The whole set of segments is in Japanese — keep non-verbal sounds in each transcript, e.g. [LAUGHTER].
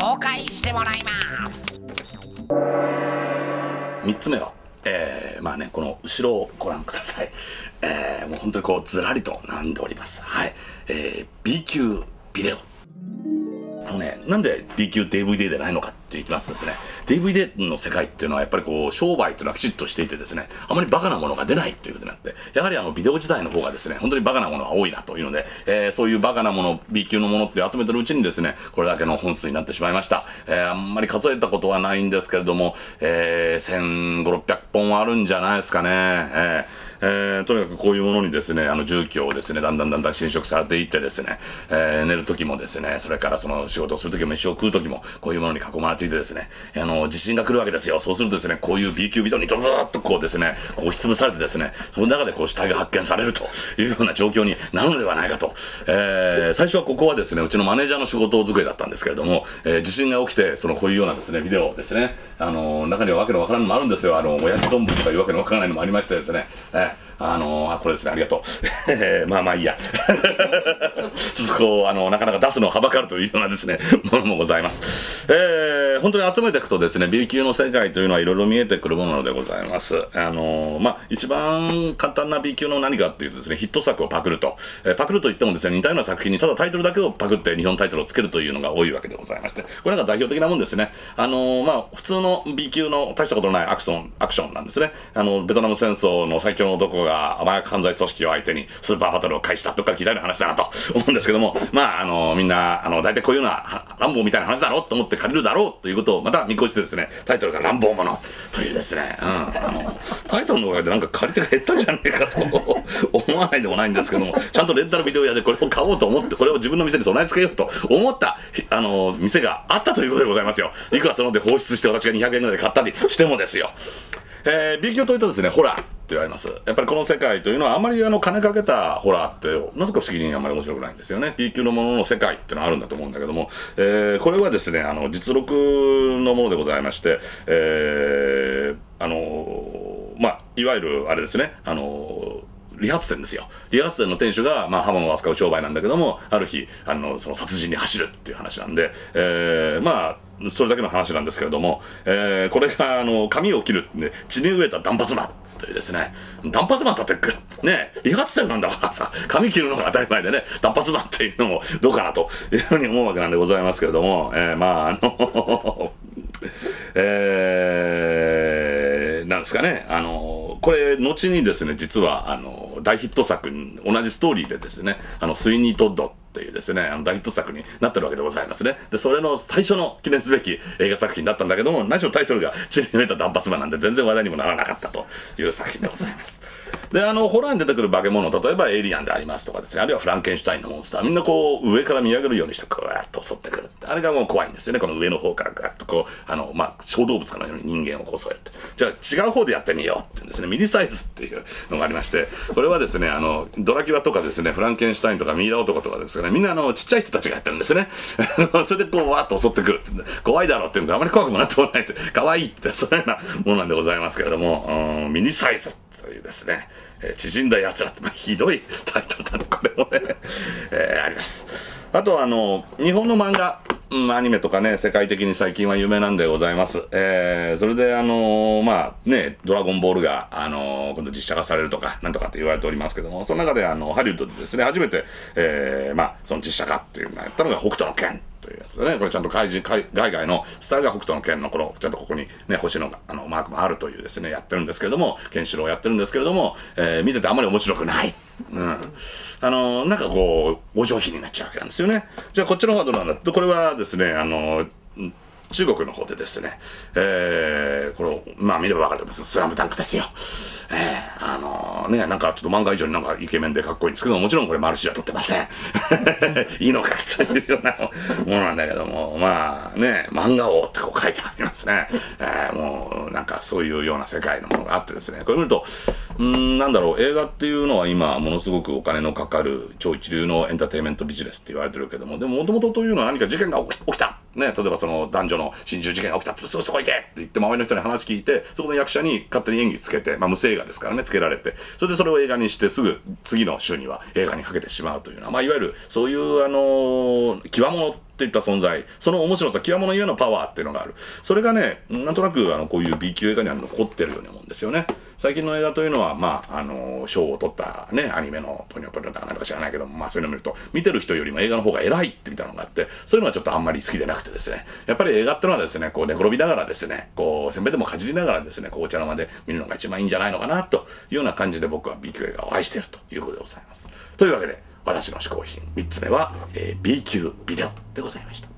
紹介してもらいます。3つ目はえー、まあねこの後ろをご覧ください。えー、もう本当にこうずらりと並んでおります。はい。えー、B 級ビデオ。あのね、なんで B 級 DVD でないのかって言いますとですね、DVD の世界っていうのはやっぱりこう、商売っていうのはきちっとしていてですね、あまりバカなものが出ないということになって、やはりあのビデオ時代の方がですね、本当にバカなものが多いなというので、えー、そういうバカなもの、B 級のものって集めてるうちにですね、これだけの本数になってしまいました。えー、あんまり数えたことはないんですけれども、えー、1500、600本はあるんじゃないですかね。えーえー、とにかくこういうものにですねあの住居をですねだんだんだんだん侵食されていってですね、えー、寝る時もですねそれからその仕事をする時も飯を食う時もこういうものに囲まれていてですねあの地震が来るわけですよ。そうするとですねこういう B 級ビデオにドドドッとこうですねこう押しつぶされてですねその中でこう死体が発見されるというような状況になるのではないかと、えー、最初はここはですねうちのマネージャーの仕事机だったんですけれども、えー、地震が起きてそのこういうようなですねビデオですねあの中にはわけのわからんのもあるんですよ。あの親父丼とかいうわけのわからないのもありましてですね、えーあのー、あ、これですね、ありがとう。[LAUGHS] まあまあいいや。[LAUGHS] ちょっとこう、あの、なかなか出すのをはばかるというようなですね、ものもございます。えー、本当に集めていくとですね、B 級の世界というのはいろいろ見えてくるものでございます。あのー、まあ、一番簡単な B 級の何かっていうとですね、ヒット作をパクると。えー、パクるといってもですね、似たような作品にただタイトルだけをパクって日本タイトルをつけるというのが多いわけでございまして、これが代表的なもんですね。あのー、まあ、普通の B 級の大したことのないアクション、アクションなんですね。あの、ベトナム戦争の最強の男が麻薬犯罪組織を相手にスーパーバトルを開始したとか嫌いな話だなと思うんですけども、まあ、あの、みんな、あの、大体こういうような乱暴みたいな話だろうと思って借りるだろうということをまた見越してですね、タイトルが乱暴者というですね、うん、あの、タイトルのおかげでなんか借り手が減ったんじゃねえかと思わないでもないんですけども、ちゃんとレンタルビデオ屋でこれを買おうと思って、これを自分の店に備え付けようと思った、あの、店があったということでございますよ。いくらそので放出して私が200円ぐらいで買ったりしてもですよ。えー、B 級といったですね、ホラー。って言われますやっぱりこの世界というのはあまりあの金かけたホラーってなぜか不思議にあんまり面白くないんですよね B 級のものの世界っていうのはあるんだと思うんだけども、えー、これはですねあの実録のものでございまして、えー、あのまあいわゆるあれですねあの理髪店ですよ。理髪店の店主が、まあ、刃物を扱う商売なんだけども、ある日、あの、その殺人に走るっていう話なんで、えー、まあ、それだけの話なんですけれども、えー、これが、あの、髪を切るね、血に飢えた断髪魔というですね、断髪マンだってね、理髪店なんだからさ、髪切るのが当たり前でね、断髪マンっていうのもどうかなというふうに思うわけなんでございますけれども、えー、まあ、あの [LAUGHS] えー、なんですかね、あの、これ、後にですね、実は、あの、大ヒット作、同じストーリーでですね、あの、スイニー・トッドというですね、あの大ヒット作になってるわけでございますね。で、それの最初の記念すべき映画作品だったんだけども、何しろタイトルが地に植えた断髪魔なんで全然話題にもならなかったという作品でございます。で、あの、ホラーに出てくる化け物、例えばエイリアンでありますとかですね、あるいはフランケンシュタインのモンスター、みんなこう、上から見上げるようにして、こうやって襲ってくる。あれがもう怖いんですよね、この上の方からガッとこう、あの、まあ、小動物かのように人間をこう襲える。じゃあ、違う方でやってみようっていうんですね、ミニサイズっていうのがありまして、これはですね、あの、ドラキュラとかですね、フランケンシュタインとかミイラ男とかですね、みんなあの、ちっちゃい人たちがやってるんですね。[LAUGHS] それでこう、わーっと襲ってくるって。怖いだろうって言うんで、あまり怖くもなってもないって、可愛いって、そういうようなものなんでございますけれども、ミニサイズというですね、えー、縮んだ奴らって、まあ、ひどいタイトルだね、これもね、えー、あります。あとあの、日本の漫画、うん、アニメとかね、世界的に最近は有名なんでございます。えー、それであのー、まあね、ドラゴンボールが、あのー、今度実写化されるとか、なんとかって言われておりますけども、その中であの、ハリウッドでですね、初めて、えー、まあ、その実写化っていうのをやったのが北斗の拳というやつでね、これちゃんと怪人海外外のスターが北斗の拳のこの、ちゃんとここにね、星のあのマークもあるというですね、やってるんですけれども、ケンシロウやってるんですけれども、えー、見ててあまり面白くない。うん。あのー、なんかこう、お上品になっちゃうわけなんですよね。じゃあこっちの方はどうなんだ？と、これはですね、あのー中国の方でですね、えー、これまあ見れば分かると思いますスラムダンクですよ。えー、あのー、ね、なんかちょっと漫画以上になんかイケメンでかっこいいんですけども、もちろんこれマルシは撮ってません。[LAUGHS] いいのかというようなものなんだけども、まあね、漫画王ってこう書いてありますね。えー、もうなんかそういうような世界のものがあってですね、これ見ると、うん、なんだろう、映画っていうのは今ものすごくお金のかかる超一流のエンターテインメントビジネスって言われてるけども、でももともとというのは何か事件が起きた。ね、例えばその男女の心中事件が起きたすぐそこ行け！って言って周りの人に話聞いてそこの役者に勝手に演技つけて、まあ、無声映画ですからねつけられて。それでそれを映画にしてすぐ次の週には映画にかけてしまうというのは、まあ、いわゆるそういうあのー、極物といった存在。その面白さ極物ゆえのパワーっていうのがある。それがねなんとなくあのこういう B 級映画には残ってるように思うんですよね。最近の映画というのはまああの賞を取ったねアニメのポニョポニョだかなんか知らないけどまあそういうのを見ると見てる人よりも映画の方が偉いってみたいなのがあってそういうのはちょっとあんまり好きでなくてですね。やっぱり映画っていうのはですねこう寝転びながらですねこうせんべいでもかじりながらですねこうお茶の間で見るのが一番いいんじゃないのかなというような感じで僕は B 級映画を愛してるということでございます。というわけで私の嗜好品。3つ目は、えー、B 級ビデオでございました。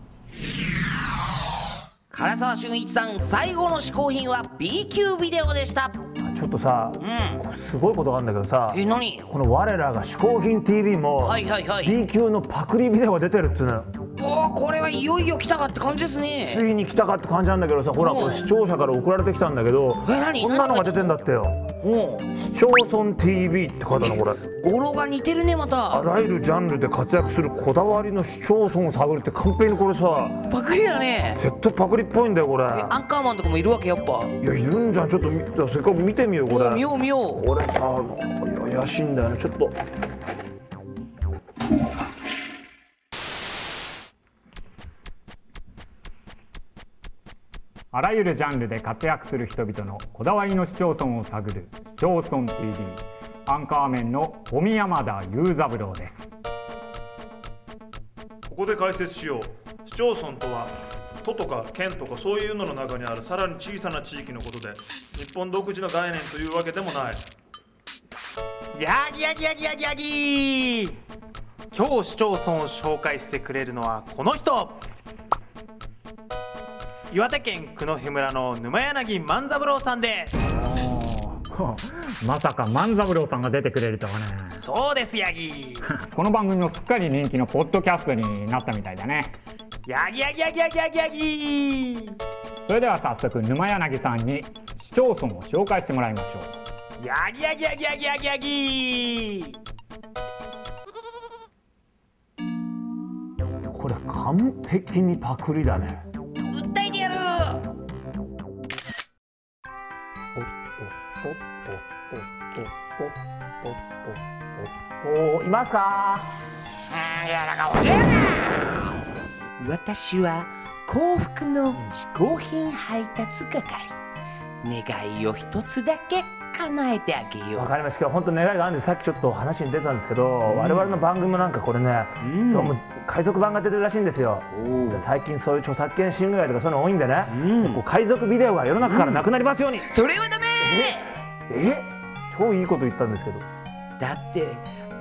唐沢俊一さん最後の嗜好品は B 級ビデオでした。ちょっとさ、うん。すごいことがあるんだけどさえ何？この我らが嗜好品 TV も、はいはいはい。B 級のパクリビデオが出てるっつうのよおおこれはいよいよ来たかって感じですつねいに来たかって感じなんだけどさほらうん。これ視聴者から送られてきたんだけどえ何？こんなのが出てんだってよ。お市町村 TV って書いてあるのこれ。お語呂が似てるねまあたらゆるジャンルで活躍するこだわりの市町村を探るって完璧にこれさ。パクリだね。絶対パクリっぽいんだよこれ。アンカーマンとかもいるわけやっぱ。いやいるんじゃん。ちょっと見せっかく見てみようこれ。お見よう見よう。これさ怪しいんだよね。ちょっとあらゆるジャンルで活躍する人々のこだわりの市町村を探る市町村 TV アンカーメンの小宮山田雄三郎です。ここで解説しよう。市町村とは都とか県とかそういうのの中にあるさらに小さな地域のことで日本独自の概念というわけでもない。ヤギヤギヤギヤギヤギ今日市町村を紹介してくれるのはこの人岩手県久野日村の沼柳万三郎さんです。[LAUGHS] まさか万三郎さんが出てくれるとはね。そうですヤギ。[LAUGHS] この番組もすっかり人気のポッドキャストになったみたいだね。ヤギヤギヤギヤギヤギヤギ。それでは早速沼柳さんに市町村を紹介してもらいましょう。ヤギヤギヤギヤギヤギヤギ。これ完璧にパクリだねおおいますか私は幸福の嗜好品配達係願いを一つだけ叶えてあげよう。わかりました。今日本当願いがあるんでさっきちょっと話に出たんですけど、我々の番組もなんかこれね、どうも海賊版が出てるらしいんですよ。で最近そういう著作権侵害とかそういうの多いんでね、こう海賊ビデオが世の中からなくなりますように、それはダメ！え？超いいこと言ったんですけど。だって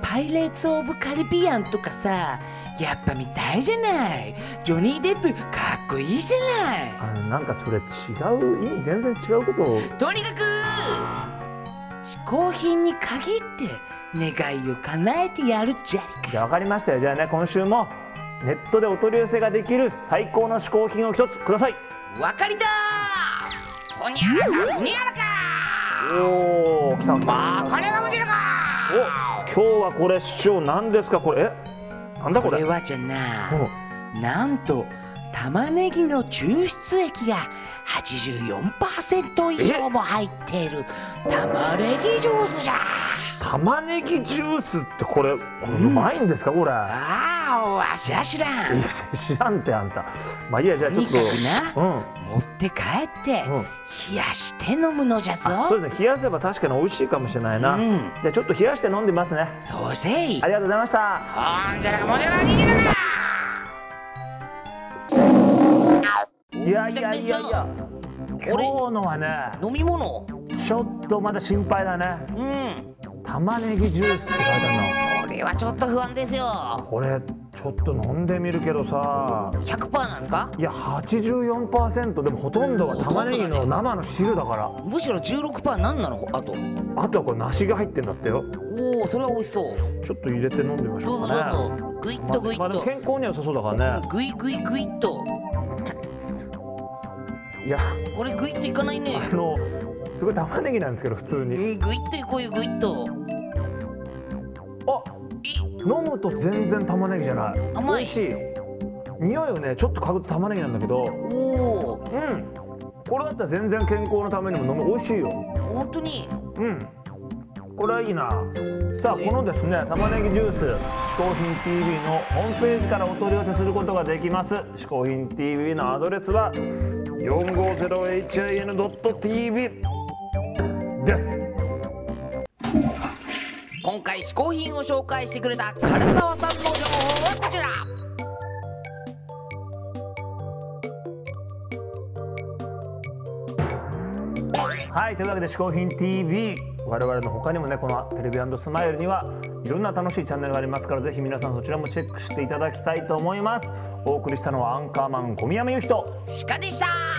パイレーツ・オブ・カリビアンとかさやっぱ見たいじゃない。ジョニー・デップかっこいいじゃない。あのなんかそれ違う意味全然違うことを。とにかく嗜好品に限って願いを叶えてやるじゃりじゃあ分かりましたよ。じゃあね今週もネットでお取り寄せができる最高の嗜好品を一つください。かわかりだほにゃらかふにゃらか。おお来た。来たこれがむじるか。お今日はこれ師匠何ですか？これえ？なんだこれ？これはじゃななんと玉ねぎの抽出液が84%以上も入っている玉ねぎジュースじゃ。玉ねぎジュースってこれこれうまいんですか？これ、ああわしは知らん。知らんってあんた。まあいいやじゃあちとにょっと。かくな、うん持って帰って、うん。冷やして飲むのじゃぞ。あそうですね。冷やせば確かに美味しいかもしれないな、うん。じゃあちょっと冷やして飲んでみますね。そうせい。ありがとうございました。ほんじゃらかもじゃらかにじらかいやいやいやいや。今日のはね飲み物？ちょっとまだ心配だね。うん玉ねぎジュースって書いてあるそれはちょっと不安ですよ。のこれちょっと飲んでみるけどさ。100%なんですか？いや84%でもほとんどは玉ねぎの生の汁だから。むしろ16%何なの？あと。あとはこれ梨が入ってんだってよ。おおそれは美味しそう。ちょっと入れて飲んでみましょうかね。どうぞグイッとグイッと。も健康には良さそうだからね。グイグイグイッといや。これグイッといかないね。あのすごい玉ねぎなんですけど普通うにんグイッといこうよグイッと。あ飲むと全然玉ねぎじゃない。甘い。美味しい。匂いをねちょっと嗅ぐと玉ねぎなんだけど。おおうん。これだったら全然健康のためにも飲む。美味しいよ。本当に？うん。これはいいな。さあこのですね玉ねぎジュース嗜好品 TV のホームページからお取り寄せすることができます。嗜好品 TV のアドレスは 450hin.tv です。今回嗜好品を紹介してくれた唐沢さんの情報はこちら。はいというわけで「嗜好品 TV」我々の他にもねこのテレビスマイルにはいろんな楽しいチャンネルがありますからぜひ皆さんそちらもチェックしていただきたいと思います。お送りしたのはアンカーマン小宮山由紀と。鹿でした